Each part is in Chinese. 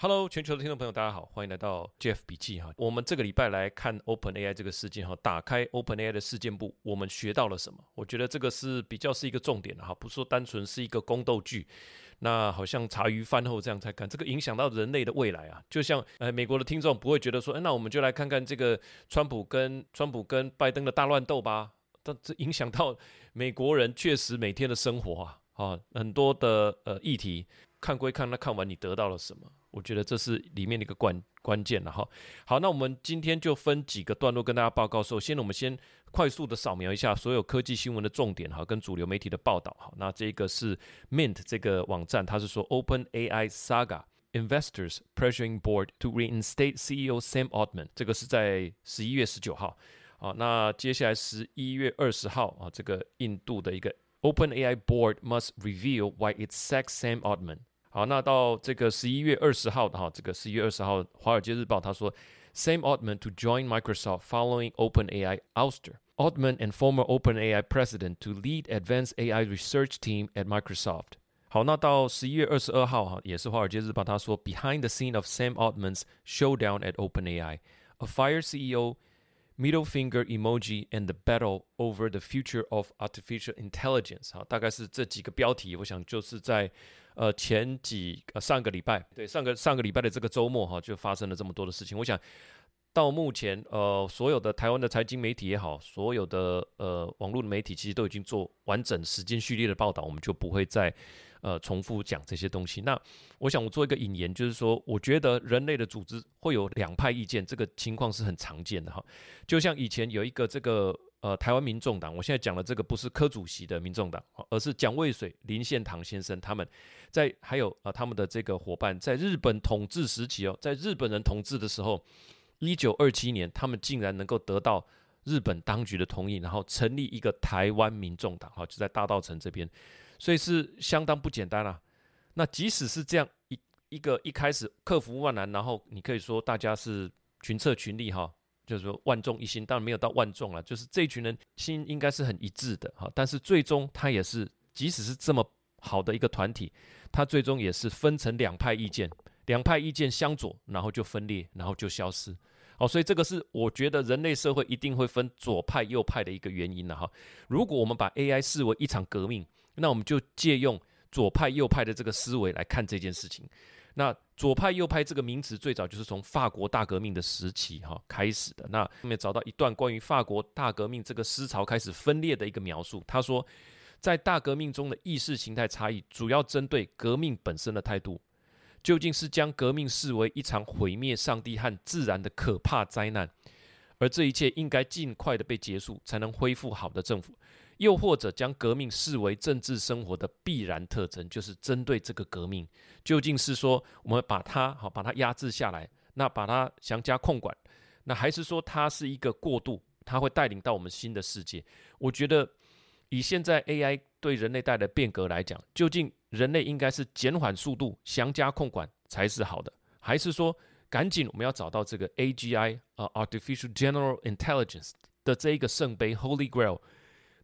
Hello，全球的听众朋友，大家好，欢迎来到 Jeff 笔记哈。我们这个礼拜来看 Open AI 这个事件哈，打开 Open AI 的事件簿，我们学到了什么？我觉得这个是比较是一个重点哈，不是说单纯是一个宫斗剧，那好像茶余饭后这样才看，这个影响到人类的未来啊。就像呃，美国的听众不会觉得说，哎，那我们就来看看这个川普跟川普跟拜登的大乱斗吧。但这影响到美国人确实每天的生活啊，啊，很多的呃议题，看归看，那看完你得到了什么？我觉得这是里面的一个关关键了哈。好，那我们今天就分几个段落跟大家报告。首先，我们先快速的扫描一下所有科技新闻的重点哈，跟主流媒体的报道哈。那这个是 Mint 这个网站，它是说 Open AI Saga Investors Pressuring Board to Reinstate CEO Sam Altman，这个是在十一月十九号。好，那接下来十一月二十号啊，这个印度的一个 Open AI Board must reveal why it sacks Sam Altman。好，那到这个十一月二十号的哈，这个十一月二十号，《华尔街日报》他说，Sam Altman to join Microsoft following OpenAI ouster. Altman and former OpenAI president to lead advanced AI research team at Microsoft. 好，那到十一月二十二号哈，也是《华尔街日报》他说，Behind the scene of Sam Altman's showdown at OpenAI, a fire CEO Middle finger emoji and the battle over the future of artificial intelligence。哈，大概是这几个标题，我想就是在呃前几呃上个礼拜，对上个上个礼拜的这个周末哈，就发生了这么多的事情。我想到目前呃所有的台湾的财经媒体也好，所有的呃网络的媒体其实都已经做完整时间序列的报道，我们就不会再。呃，重复讲这些东西。那我想我做一个引言，就是说，我觉得人类的组织会有两派意见，这个情况是很常见的哈。就像以前有一个这个呃台湾民众党，我现在讲的这个不是科主席的民众党，而是蒋渭水、林献堂先生他们在还有呃他们的这个伙伴，在日本统治时期哦，在日本人统治的时候，一九二七年，他们竟然能够得到日本当局的同意，然后成立一个台湾民众党，哈，就在大道城这边。所以是相当不简单啊。那即使是这样一一个一开始克服万难，然后你可以说大家是群策群力哈，就是说万众一心，当然没有到万众了，就是这群人心应该是很一致的哈。但是最终他也是，即使是这么好的一个团体，他最终也是分成两派意见，两派意见相左，然后就分裂，然后就消失。哦，所以这个是我觉得人类社会一定会分左派右派的一个原因了哈。如果我们把 AI 视为一场革命，那我们就借用左派右派的这个思维来看这件事情。那左派右派这个名词最早就是从法国大革命的时期哈开始的。那后面找到一段关于法国大革命这个思潮开始分裂的一个描述。他说，在大革命中的意识形态差异，主要针对革命本身的态度。究竟是将革命视为一场毁灭上帝和自然的可怕灾难，而这一切应该尽快的被结束，才能恢复好的政府；又或者将革命视为政治生活的必然特征，就是针对这个革命，究竟是说我们把它好把它压制下来，那把它详加控管，那还是说它是一个过渡，它会带领到我们新的世界？我觉得以现在 AI 对人类带来的变革来讲，究竟？人类应该是减缓速度、详加控管才是好的，还是说赶紧我们要找到这个 AGI 啊，Artificial General Intelligence 的这一个圣杯 Holy Grail？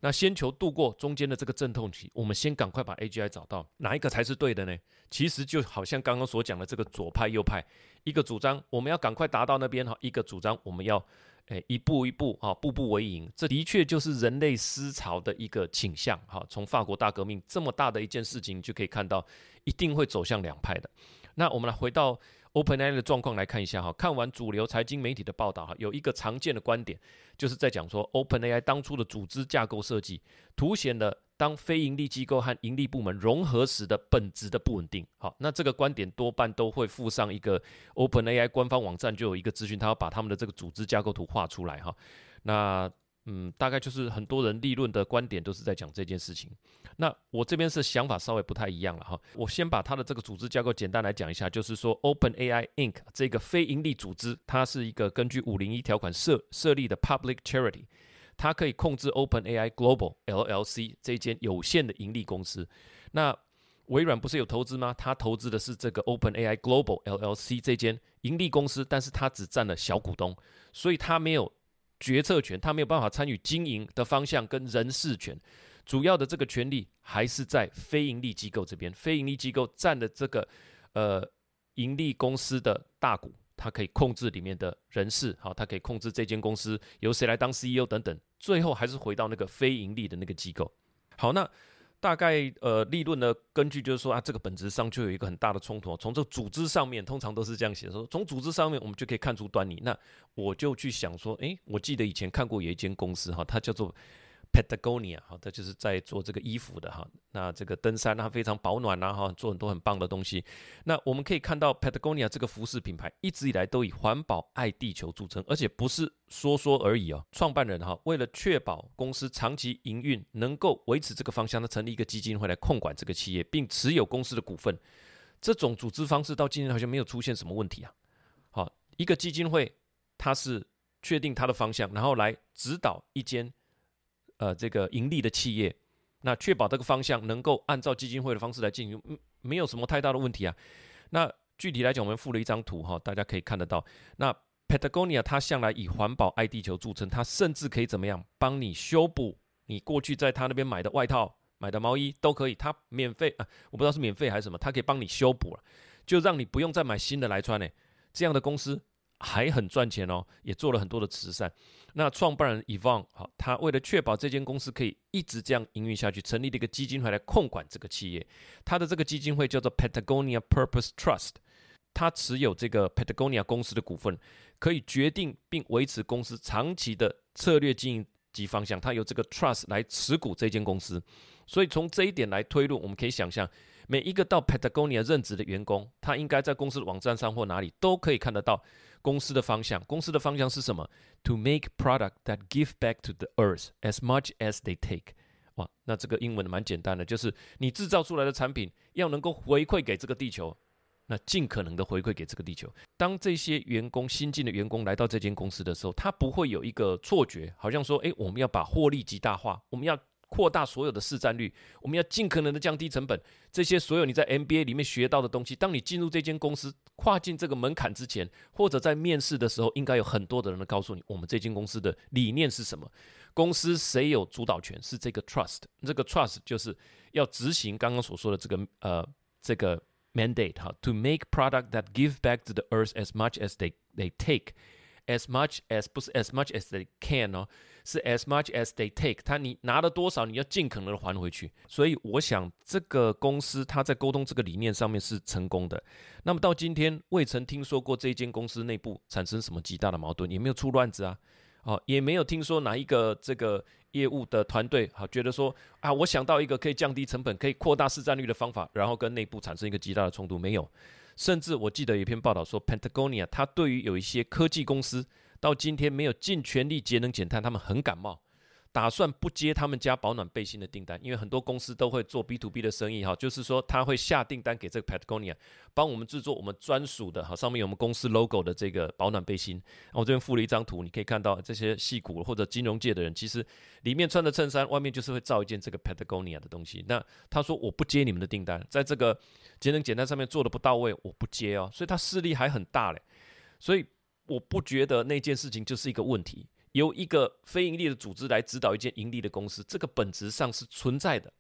那先求度过中间的这个阵痛期，我们先赶快把 AGI 找到，哪一个才是对的呢？其实就好像刚刚所讲的这个左派右派，一个主张我们要赶快达到那边哈，一个主张我们要。诶，一步一步啊，步步为营，这的确就是人类思潮的一个倾向哈。从法国大革命这么大的一件事情，就可以看到一定会走向两派的。那我们来回到 OpenAI 的状况来看一下哈。看完主流财经媒体的报道哈，有一个常见的观点，就是在讲说 OpenAI 当初的组织架构设计凸显了。当非盈利机构和盈利部门融合时的本质的不稳定，好，那这个观点多半都会附上一个 OpenAI 官方网站就有一个资讯，他要把他们的这个组织架构图画出来哈。那嗯，大概就是很多人立论的观点都是在讲这件事情。那我这边是想法稍微不太一样了哈。我先把它的这个组织架构简单来讲一下，就是说 OpenAI Inc 这个非盈利组织，它是一个根据五零一条款设设立的 Public Charity。它可以控制 OpenAI Global LLC 这间有限的盈利公司。那微软不是有投资吗？它投资的是这个 OpenAI Global LLC 这间盈利公司，但是它只占了小股东，所以它没有决策权，他没有办法参与经营的方向跟人事权。主要的这个权利还是在非盈利机构这边，非盈利机构占的这个呃盈利公司的大股，它可以控制里面的人事，好，它可以控制这间公司由谁来当 CEO 等等，最后还是回到那个非盈利的那个机构。好，那大概呃利润呢，根据就是说啊，这个本质上就有一个很大的冲突。从这个组织上面，通常都是这样写说，从组织上面我们就可以看出端倪。那我就去想说，诶，我记得以前看过有一间公司哈，它叫做。Patagonia，好，它就是在做这个衣服的哈。那这个登山它非常保暖呐哈，做很多很棒的东西。那我们可以看到 Patagonia 这个服饰品牌一直以来都以环保、爱地球著称，而且不是说说而已哦。创办人哈，为了确保公司长期营运能够维持这个方向，他成立一个基金会来控管这个企业，并持有公司的股份。这种组织方式到今天好像没有出现什么问题啊。好，一个基金会它是确定它的方向，然后来指导一间。呃，这个盈利的企业，那确保这个方向能够按照基金会的方式来进行，没有什么太大的问题啊。那具体来讲，我们附了一张图哈，大家可以看得到。那 Patagonia 它向来以环保、爱地球著称，它甚至可以怎么样，帮你修补你过去在它那边买的外套、买的毛衣都可以，它免费啊，我不知道是免费还是什么，它可以帮你修补了，就让你不用再买新的来穿呢。这样的公司还很赚钱哦，也做了很多的慈善。那创办人 Evon 好，他为了确保这间公司可以一直这样营运下去，成立了一个基金会来控管这个企业。他的这个基金会叫做 Patagonia Purpose Trust，他持有这个 Patagonia 公司的股份，可以决定并维持公司长期的策略经营及方向。他由这个 Trust 来持股这间公司，所以从这一点来推论，我们可以想象，每一个到 Patagonia 任职的员工，他应该在公司的网站上或哪里都可以看得到。公司的方向，公司的方向是什么？To make product that give back to the earth as much as they take。哇，那这个英文蛮简单的，就是你制造出来的产品要能够回馈给这个地球，那尽可能的回馈给这个地球。当这些员工新进的员工来到这间公司的时候，他不会有一个错觉，好像说，哎，我们要把获利极大化，我们要。扩大所有的市占率，我们要尽可能的降低成本。这些所有你在 MBA 里面学到的东西，当你进入这间公司，跨进这个门槛之前，或者在面试的时候，应该有很多的人告诉你，我们这间公司的理念是什么？公司谁有主导权？是这个 trust，这个 trust 就是要执行刚刚所说的这个呃这个 mandate 哈，to make product that give back to the earth as much as they they take，as much as 不是 as much as they can 哦。是 as much as they take，他你拿了多少，你要尽可能的还回去。所以我想这个公司他在沟通这个理念上面是成功的。那么到今天未曾听说过这间公司内部产生什么极大的矛盾，也没有出乱子啊，哦，也没有听说哪一个这个业务的团队好觉得说啊，我想到一个可以降低成本、可以扩大市占率的方法，然后跟内部产生一个极大的冲突，没有。甚至我记得有一篇报道说，Patagonia 它对于有一些科技公司。到今天没有尽全力节能减碳，他们很感冒，打算不接他们家保暖背心的订单，因为很多公司都会做 B to B 的生意哈，就是说他会下订单给这个 Patagonia，帮我们制作我们专属的哈，上面有我们公司 logo 的这个保暖背心。我这边附了一张图，你可以看到这些戏骨或者金融界的人，其实里面穿的衬衫，外面就是会造一件这个 Patagonia 的东西。那他说我不接你们的订单，在这个节能减碳上面做的不到位，我不接哦，所以他势力还很大嘞，所以。我不觉得那件事情就是一个问题。由一个非盈利的组织来指导一间盈利的公司，这个本质上是存在的。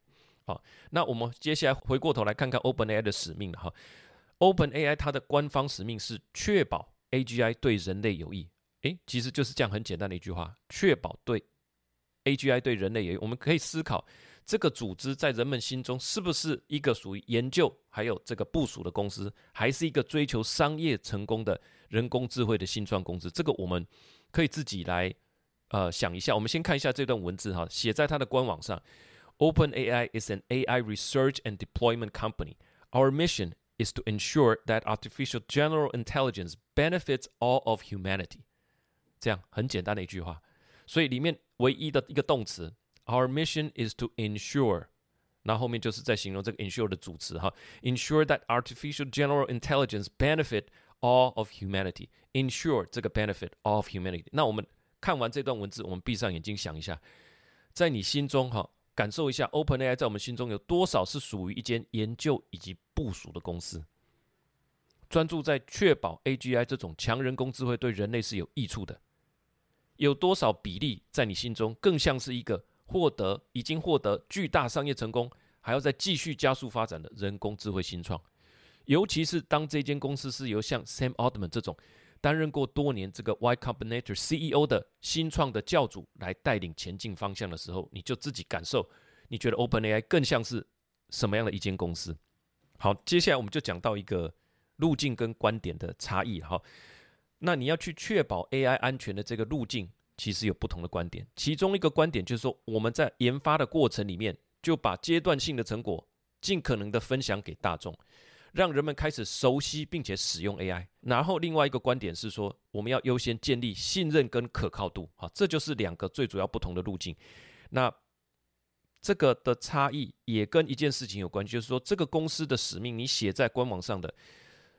好，那我们接下来回过头来看看 OpenAI 的使命哈。OpenAI 它的官方使命是确保 AGI 对人类有益。诶，其实就是这样很简单的一句话：确保对 AGI 对人类有。我们可以思考。这个组织在人们心中是不是一个属于研究还有这个部署的公司，还是一个追求商业成功的人工智慧的新创公司？这个我们可以自己来呃想一下。我们先看一下这段文字哈，写在它的官网上。OpenAI is an AI research and deployment company. Our mission is to ensure that artificial general intelligence benefits all of humanity. 这样很简单的一句话，所以里面唯一的一个动词。Our mission is to ensure，那后面就是在形容这个 ensure 的主词哈，ensure that artificial general intelligence benefit all of humanity。ensure 这个 benefit all of humanity。那我们看完这段文字，我们闭上眼睛想一下，在你心中哈，感受一下 OpenAI 在我们心中有多少是属于一间研究以及部署的公司，专注在确保 AGI 这种强人工智慧对人类是有益处的，有多少比例在你心中更像是一个？获得已经获得巨大商业成功，还要再继续加速发展的人工智慧新创，尤其是当这间公司是由像 Sam Altman 这种担任过多年这个 Y Combinator CEO 的新创的教主来带领前进方向的时候，你就自己感受，你觉得 OpenAI 更像是什么样的一间公司？好，接下来我们就讲到一个路径跟观点的差异哈。那你要去确保 AI 安全的这个路径，其实有不同的观点。其中一个观点就是说，我们在研发的过程里面，就把阶段性的成果尽可能的分享给大众。让人们开始熟悉并且使用 AI，然后另外一个观点是说，我们要优先建立信任跟可靠度，好，这就是两个最主要不同的路径。那这个的差异也跟一件事情有关，就是说这个公司的使命，你写在官网上的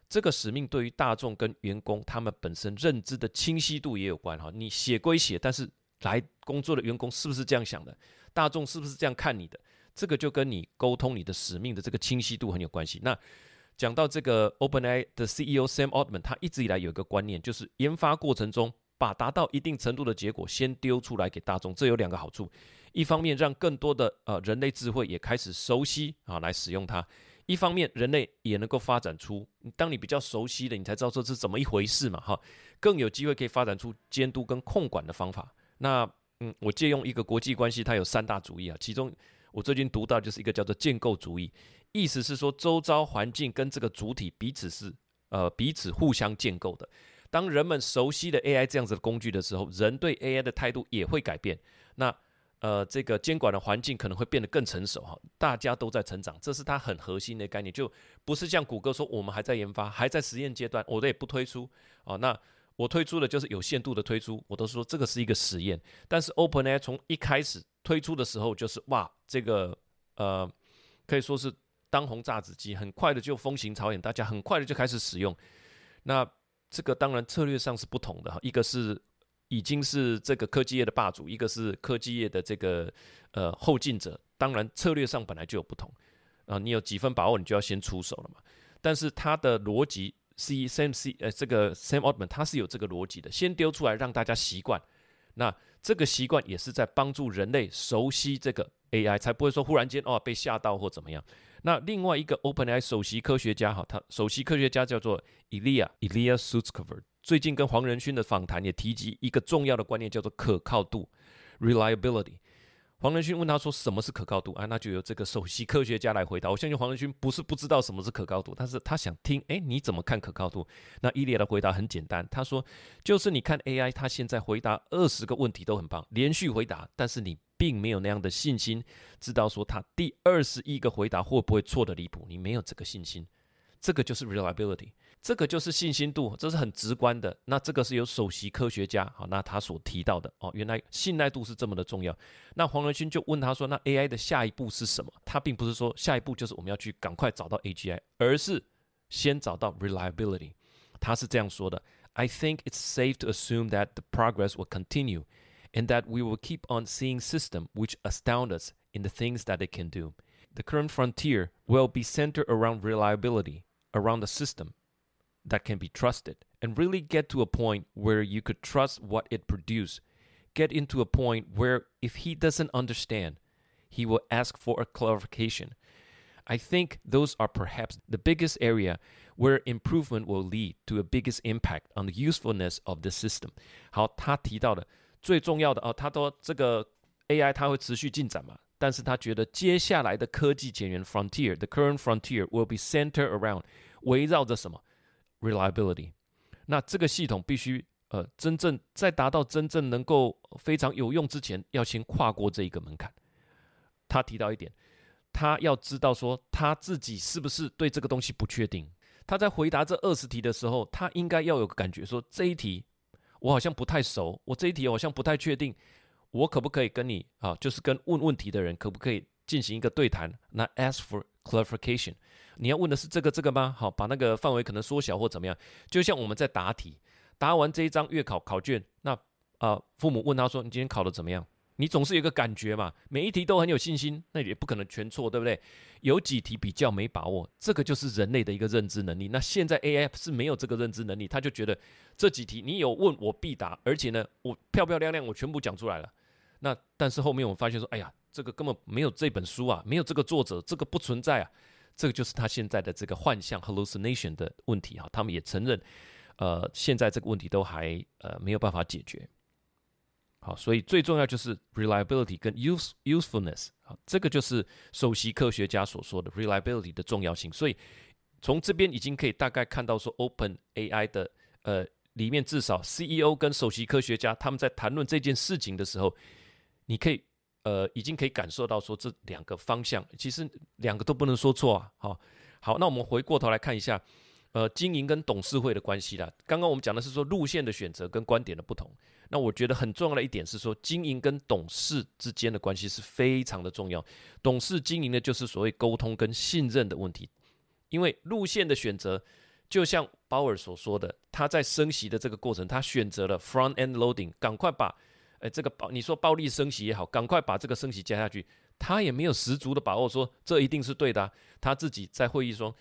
这个使命，对于大众跟员工他们本身认知的清晰度也有关哈。你写归写，但是来工作的员工是不是这样想的？大众是不是这样看你的？这个就跟你沟通你的使命的这个清晰度很有关系。那讲到这个 OpenAI 的 CEO Sam Altman，他一直以来有一个观念，就是研发过程中把达到一定程度的结果先丢出来给大众。这有两个好处：一方面让更多的呃人类智慧也开始熟悉啊来使用它；一方面人类也能够发展出，当你比较熟悉的，你才知道这是怎么一回事嘛哈，更有机会可以发展出监督跟控管的方法。那嗯，我借用一个国际关系，它有三大主义啊，其中我最近读到就是一个叫做建构主义。意思是说，周遭环境跟这个主体彼此是呃彼此互相建构的。当人们熟悉了 AI 这样子的工具的时候，人对 AI 的态度也会改变。那呃这个监管的环境可能会变得更成熟哈，大家都在成长，这是它很核心的概念，就不是像谷歌说我们还在研发，还在实验阶段，我都也不推出哦。那我推出的就是有限度的推出，我都说这个是一个实验。但是 OpenAI 从一开始推出的时候，就是哇这个呃可以说是。当红炸子鸡很快的就风行草偃，大家很快的就开始使用。那这个当然策略上是不同的哈，一个是已经是这个科技业的霸主，一个是科技业的这个呃后进者。当然策略上本来就有不同啊，你有几分把握，你就要先出手了嘛。但是它的逻辑，C Sam C 呃这个 Sam Altman 他是有这个逻辑的，先丢出来让大家习惯。那这个习惯也是在帮助人类熟悉这个 AI，才不会说忽然间哦被吓到或怎么样。那另外一个 OpenAI 首席科学家哈，他首席科学家叫做 Ilya Ilya Sutskever，最近跟黄仁勋的访谈也提及一个重要的观念，叫做可靠度 （reliability）。黄仁勋问他说：“什么是可靠度？”啊，那就由这个首席科学家来回答。我相信黄仁勋不是不知道什么是可靠度，但是他想听，哎，你怎么看可靠度？那伊利亚的回答很简单，他说：“就是你看 AI，他现在回答二十个问题都很棒，连续回答，但是你。”并没有那样的信心，知道说他第二十一个回答会不会错的离谱，你没有这个信心，这个就是 reliability，这个就是信心度，这是很直观的。那这个是由首席科学家好，那他所提到的哦，原来信赖度是这么的重要。那黄仁勋就问他说，那 AI 的下一步是什么？他并不是说下一步就是我们要去赶快找到 AGI，而是先找到 reliability。他是这样说的：I think it's safe to assume that the progress will continue. and that we will keep on seeing systems which astound us in the things that they can do. The current frontier will be centered around reliability, around a system that can be trusted, and really get to a point where you could trust what it produces. Get into a point where if he doesn't understand, he will ask for a clarification. I think those are perhaps the biggest area where improvement will lead to a biggest impact on the usefulness of the system. 好，他提到的最重要的哦，他都这个 AI 它会持续进展嘛， 但是他觉得接下来的科技前沿 frontier，the current frontier will be centered around 围绕着什么 reliability。那这个系统必须呃真正在达到真正能够非常有用之前，要先跨过这一个门槛。他提到一点，他要知道说他自己是不是对这个东西不确定。他在回答这二十题的时候，他应该要有个感觉，说这一题。我好像不太熟，我这一题好像不太确定，我可不可以跟你啊，就是跟问问题的人可不可以进行一个对谈？那 ask for clarification，你要问的是这个这个吗？好，把那个范围可能缩小或怎么样？就像我们在答题，答完这一张月考考卷，那啊，父母问他说：“你今天考的怎么样？”你总是有个感觉嘛，每一题都很有信心，那也不可能全错，对不对？有几题比较没把握，这个就是人类的一个认知能力。那现在 AI 是没有这个认知能力，他就觉得这几题你有问我必答，而且呢，我漂漂亮亮我全部讲出来了。那但是后面我发现说，哎呀，这个根本没有这本书啊，没有这个作者，这个不存在啊，这个就是他现在的这个幻象 （hallucination） 的问题哈。他们也承认，呃，现在这个问题都还呃没有办法解决。好，所以最重要就是 reliability 跟 use usefulness 啊，这个就是首席科学家所说的 reliability 的重要性。所以从这边已经可以大概看到说，Open AI 的呃里面至少 CEO 跟首席科学家他们在谈论这件事情的时候，你可以呃已经可以感受到说这两个方向其实两个都不能说错啊。好，好，那我们回过头来看一下呃经营跟董事会的关系啦。刚刚我们讲的是说路线的选择跟观点的不同。那我觉得很重要的一点是说，经营跟董事之间的关系是非常的重要。董事经营的就是所谓沟通跟信任的问题。因为路线的选择，就像鲍尔所说的，他在升息的这个过程，他选择了 front end loading，赶快把，呃，这个暴你说暴力升息也好，赶快把这个升息加下去，他也没有十足的把握说这一定是对的。他自己在会议中，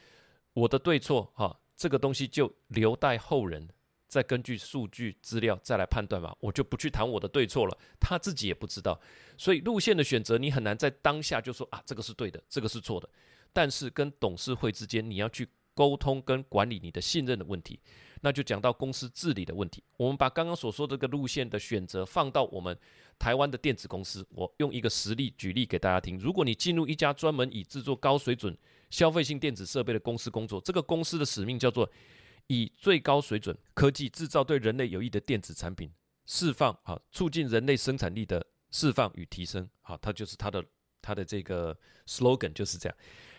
我的对错哈，这个东西就留待后人。再根据数据资料再来判断吧，我就不去谈我的对错了。他自己也不知道，所以路线的选择你很难在当下就说啊，这个是对的，这个是错的。但是跟董事会之间你要去沟通跟管理你的信任的问题，那就讲到公司治理的问题。我们把刚刚所说这个路线的选择放到我们台湾的电子公司，我用一个实例举例给大家听。如果你进入一家专门以制作高水准消费性电子设备的公司工作，这个公司的使命叫做。以最高水准科技制造对人类有益的电子产品，释放啊，促进人类生产力的释放与提升，好，它就是它的它的这个 slogan 就是这样。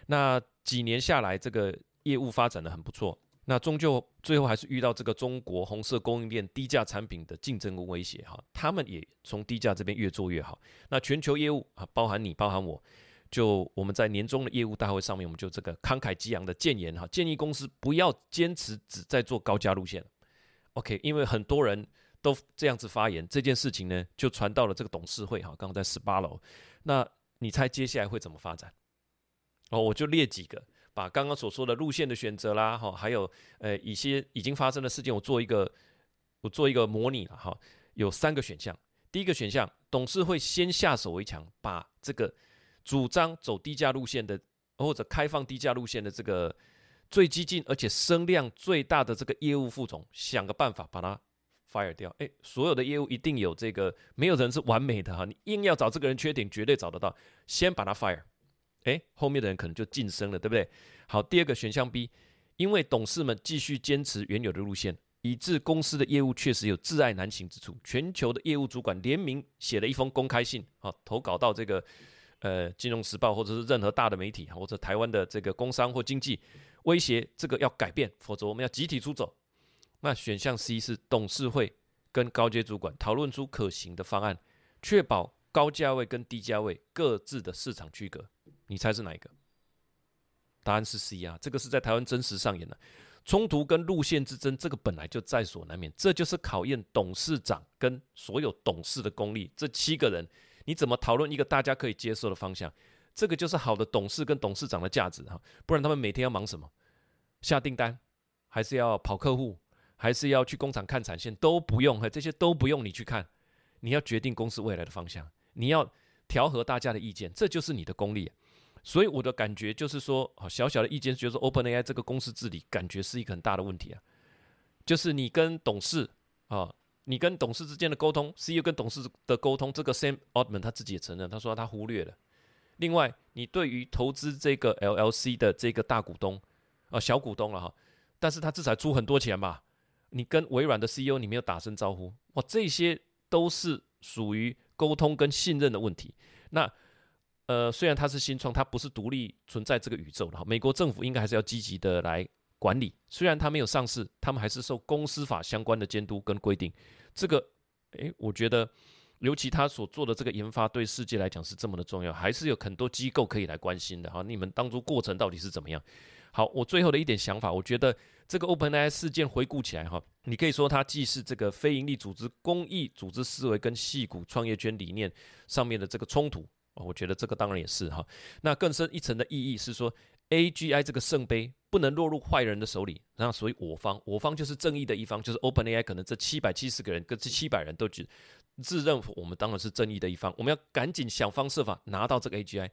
那几年下来，这个业务发展的很不错。那终究最后还是遇到这个中国红色供应链低价产品的竞争跟威胁哈，他们也从低价这边越做越好。那全球业务啊，包含你，包含我。就我们在年终的业务大会上面，我们就这个慷慨激昂的建言哈，建议公司不要坚持只在做高价路线。OK，因为很多人都这样子发言，这件事情呢就传到了这个董事会哈，刚刚在十八楼。那你猜接下来会怎么发展？哦，我就列几个，把刚刚所说的路线的选择啦，哈，还有呃一些已经发生的事件，我做一个我做一个模拟了哈，有三个选项。第一个选项，董事会先下手为强，把这个。主张走低价路线的，或者开放低价路线的这个最激进而且声量最大的这个业务副总，想个办法把他 fire 掉。哎，所有的业务一定有这个，没有人是完美的哈。你硬要找这个人缺点，绝对找得到。先把他 fire，哎，后面的人可能就晋升了，对不对？好，第二个选项 B，因为董事们继续坚持原有的路线，以致公司的业务确实有挚爱难行之处。全球的业务主管联名写了一封公开信，啊，投稿到这个。呃，金融时报或者是任何大的媒体，或者台湾的这个工商或经济威胁，这个要改变，否则我们要集体出走。那选项 C 是董事会跟高阶主管讨论出可行的方案，确保高价位跟低价位各自的市场区隔。你猜是哪一个？答案是 C 啊，这个是在台湾真实上演的冲突跟路线之争，这个本来就在所难免，这就是考验董事长跟所有董事的功力。这七个人。你怎么讨论一个大家可以接受的方向？这个就是好的董事跟董事长的价值哈，不然他们每天要忙什么？下订单，还是要跑客户，还是要去工厂看产线？都不用，这些都不用你去看。你要决定公司未来的方向，你要调和大家的意见，这就是你的功力。所以我的感觉就是说，小小的意见就是 OpenAI 这个公司治理，感觉是一个很大的问题啊。就是你跟董事啊。你跟董事之间的沟通，CEO 跟董事的沟通，这个 Sam Altman 他自己也承认，他说他忽略了。另外，你对于投资这个 LLC 的这个大股东啊，小股东了哈，但是他至少出很多钱吧？你跟微软的 CEO 你没有打声招呼，哇，这些都是属于沟通跟信任的问题。那呃，虽然它是新创，它不是独立存在这个宇宙的哈，美国政府应该还是要积极的来。管理虽然它没有上市，他们还是受公司法相关的监督跟规定。这个，诶，我觉得，尤其他所做的这个研发对世界来讲是这么的重要，还是有很多机构可以来关心的哈。你们当初过程到底是怎么样？好，我最后的一点想法，我觉得这个 OpenAI 事件回顾起来哈，你可以说它既是这个非营利组织公益组织思维跟细股创业圈理念上面的这个冲突，我觉得这个当然也是哈。那更深一层的意义是说。AGI 这个圣杯不能落入坏人的手里，那所以我方，我方就是正义的一方，就是 OpenAI。可能这七百七十个人跟这七百人都自自认我们当然是正义的一方，我们要赶紧想方设法拿到这个 AGI。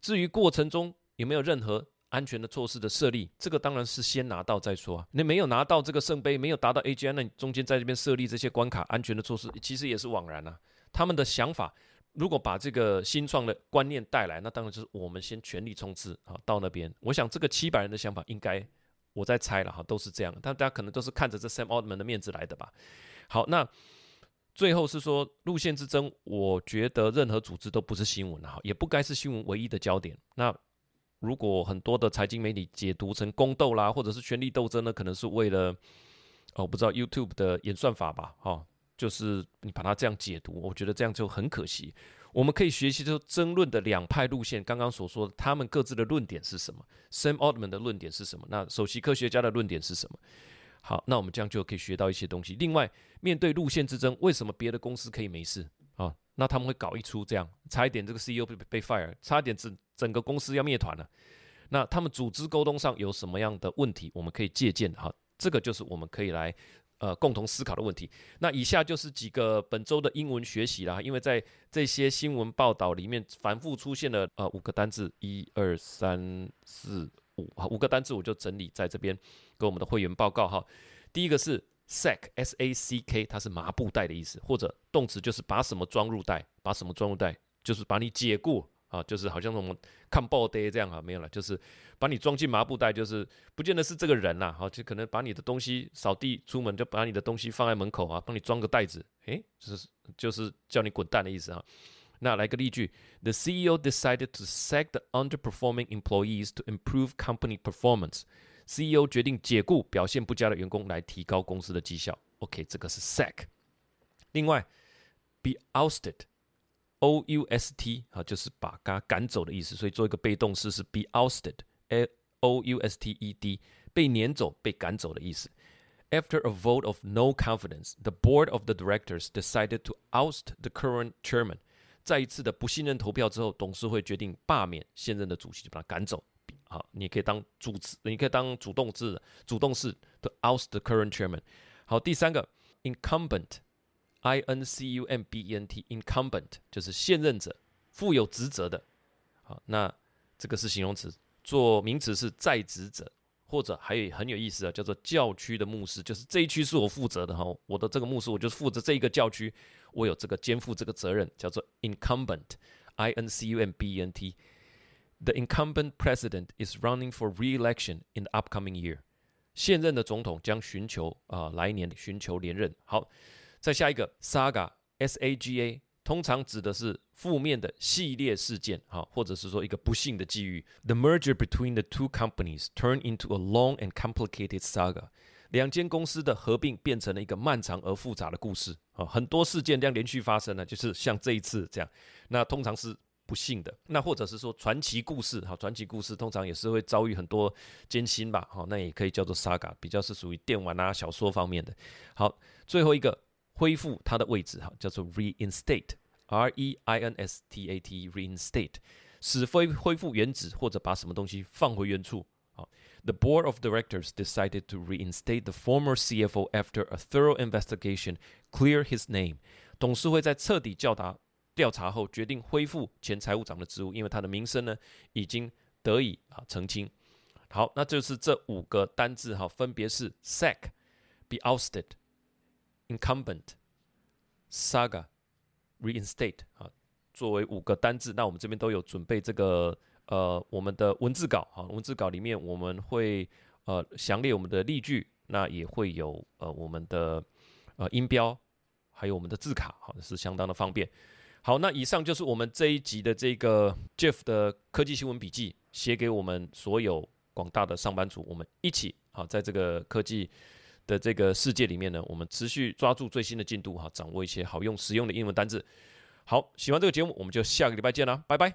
至于过程中有没有任何安全的措施的设立，这个当然是先拿到再说啊。你没有拿到这个圣杯，没有达到 AGI，那你中间在这边设立这些关卡安全的措施，其实也是枉然啊。他们的想法，如果把这个新创的观念带来，那当然就是我们先全力冲刺啊，到那边。我想这个七百人的想法，应该我在猜了哈，都是这样。但大家可能都是看着这 Sam Altman 的面子来的吧。好，那最后是说路线之争，我觉得任何组织都不是新闻哈，也不该是新闻唯一的焦点。那如果很多的财经媒体解读成宫斗啦，或者是权力斗争呢，可能是为了哦，不知道 YouTube 的演算法吧，哈。就是你把它这样解读，我觉得这样就很可惜。我们可以学习就争论的两派路线，刚刚所说的他们各自的论点是什么？Sam Altman 的论点是什么？那首席科学家的论点是什么？好，那我们这样就可以学到一些东西。另外，面对路线之争，为什么别的公司可以没事啊？那他们会搞一出这样，差一点这个 CEO 被被 fire，差一点整整个公司要灭团了。那他们组织沟通上有什么样的问题，我们可以借鉴哈。这个就是我们可以来。呃，共同思考的问题。那以下就是几个本周的英文学习啦，因为在这些新闻报道里面反复出现了呃五个单字，一二三四五，好，五个单字我就整理在这边给我们的会员报告哈。第一个是 sack，s a c k，它是麻布袋的意思，或者动词就是把什么装入袋，把什么装入袋，就是把你解雇。啊，就是好像我们看报袋这样啊，没有了，就是把你装进麻布袋，就是不见得是这个人呐，好，就可能把你的东西扫地出门，就把你的东西放在门口啊，帮你装个袋子，诶，就是就是叫你滚蛋的意思啊。那来个例句：The CEO decided to sack the underperforming employees to improve company performance. CEO 决定解雇表现不佳的员工来提高公司的绩效。OK，这个是 sack。另外，be ousted。O U S T 啊，就是把他赶走的意思，所以做一个被动式是 be ousted，O U S T E D，被撵走、被赶走的意思。After a vote of no confidence, the board of the directors decided to oust the current chairman。在一次的不信任投票之后，董事会决定罢免现任的主席，就把他赶走。好，你可以当主词，你可以当主动字，主动式 to oust the current chairman。好，第三个 incumbent。I N C U M B E N T incumbent 就是现任者，负有职责的。好，那这个是形容词，做名词是在职者，或者还有很有意思啊，叫做教区的牧师，就是这一区是我负责的哈，我的这个牧师我就是负责这一个教区，我有这个肩负这个责任，叫做 incumbent。I N C U M B E N T The incumbent president is running for re-election in the upcoming year。现任的总统将寻求啊来年寻求连任。好。再下一个 saga，s a g a，通常指的是负面的系列事件，哈，或者是说一个不幸的际遇。The merger between the two companies turned into a long and complicated saga。两间公司的合并变成了一个漫长而复杂的故事，啊，很多事件这样连续发生呢，就是像这一次这样。那通常是不幸的，那或者是说传奇故事，哈，传奇故事通常也是会遭遇很多艰辛吧，哈，那也可以叫做 saga，比较是属于电玩啊、小说方面的。好，最后一个。恢复它的位置，哈，叫做 reinstate，r e i n s t a t，reinstate，使恢恢复原址或者把什么东西放回原处。好，The board of directors decided to reinstate the former CFO after a thorough investigation, clear his name。董事会在彻底调查调查后，决定恢复前财务长的职务，因为他的名声呢已经得以啊澄清。好，那就是这五个单字，哈，分别是 sack，be ousted。Incumbent, saga, reinstate 啊，作为五个单字，那我们这边都有准备这个呃我们的文字稿啊，文字稿里面我们会呃详列我们的例句，那也会有呃我们的呃音标，还有我们的字卡，好是相当的方便。好，那以上就是我们这一集的这个 Jeff 的科技新闻笔记，写给我们所有广大的上班族，我们一起好在这个科技。的这个世界里面呢，我们持续抓住最新的进度哈，掌握一些好用实用的英文单字。好，喜欢这个节目，我们就下个礼拜见啦，拜拜。